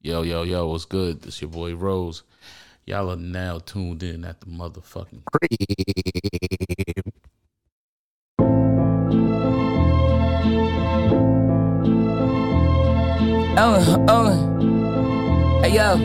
Yo, yo, yo, what's good? This your boy Rose. Y'all are now tuned in at the motherfucking crib. Oh, oh, hey yo,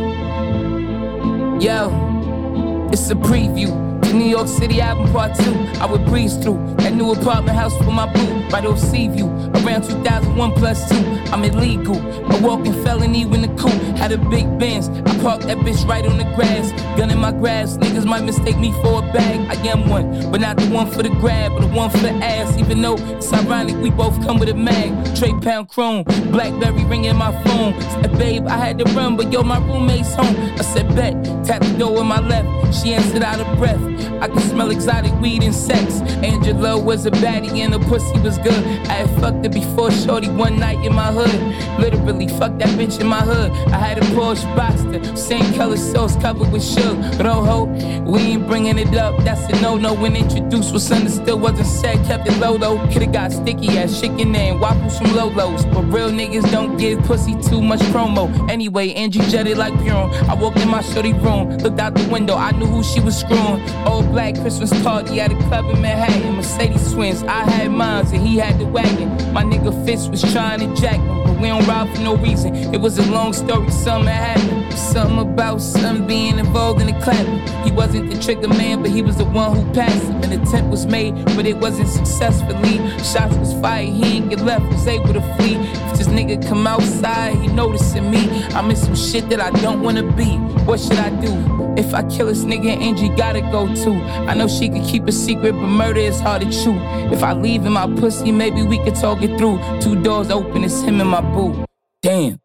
yo, it's a preview. The New York City album part two. I would breeze through that new apartment house with my boo right over Seaview. Around 2001 plus two, I'm illegal. A walking felony when the coupe had a big Benz. I parked that bitch right on the grass. Gun in my grass, niggas might mistake me for a bag. I am one, but not the one for the grab, but the one for the ass. Even though it's ironic, we both come with a mag. Trey Pound Chrome, Blackberry ringing my phone. Said, babe, I had to run, but yo, my roommate's home. I said, bet. Tap the door with my left. She answered out of breath. I could smell exotic weed and sex. Angela was a baddie and the pussy was good. I had fucked her before Shorty one night in my hood. Literally fucked that bitch in my hood. I had a Porsche Boxster, same color sauce covered with sugar. But oh we ain't bringing it up. That's a no no. When introduced was understood, wasn't said. Kept it low though. Coulda got sticky ass chicken and waffles from Lolo's. But real niggas don't give pussy too much promo. Anyway, Angie jetted like Puron. I walked in my shorty room, looked out the window. I knew who she was screwing. Old black Christmas party at a club in Manhattan. Mercedes twins, I had mines and he had the wagon. My nigga Fitz was trying to jack me, but we don't ride for no reason. It was a long story, something happened. Something about something being involved in the clapping. He wasn't the trigger man, but he was the one who passed him. An attempt was made, but it wasn't successfully. Shots was fired, he ain't get left, was able to flee. If this nigga come outside, he noticing me. I'm in some shit that I don't wanna be. What should I do? If I kill this nigga, Angie gotta go too. I know she could keep a secret, but murder is hard to chew. If I leave him my pussy, maybe we could talk it through. Two doors open, it's him and my boo. Damn.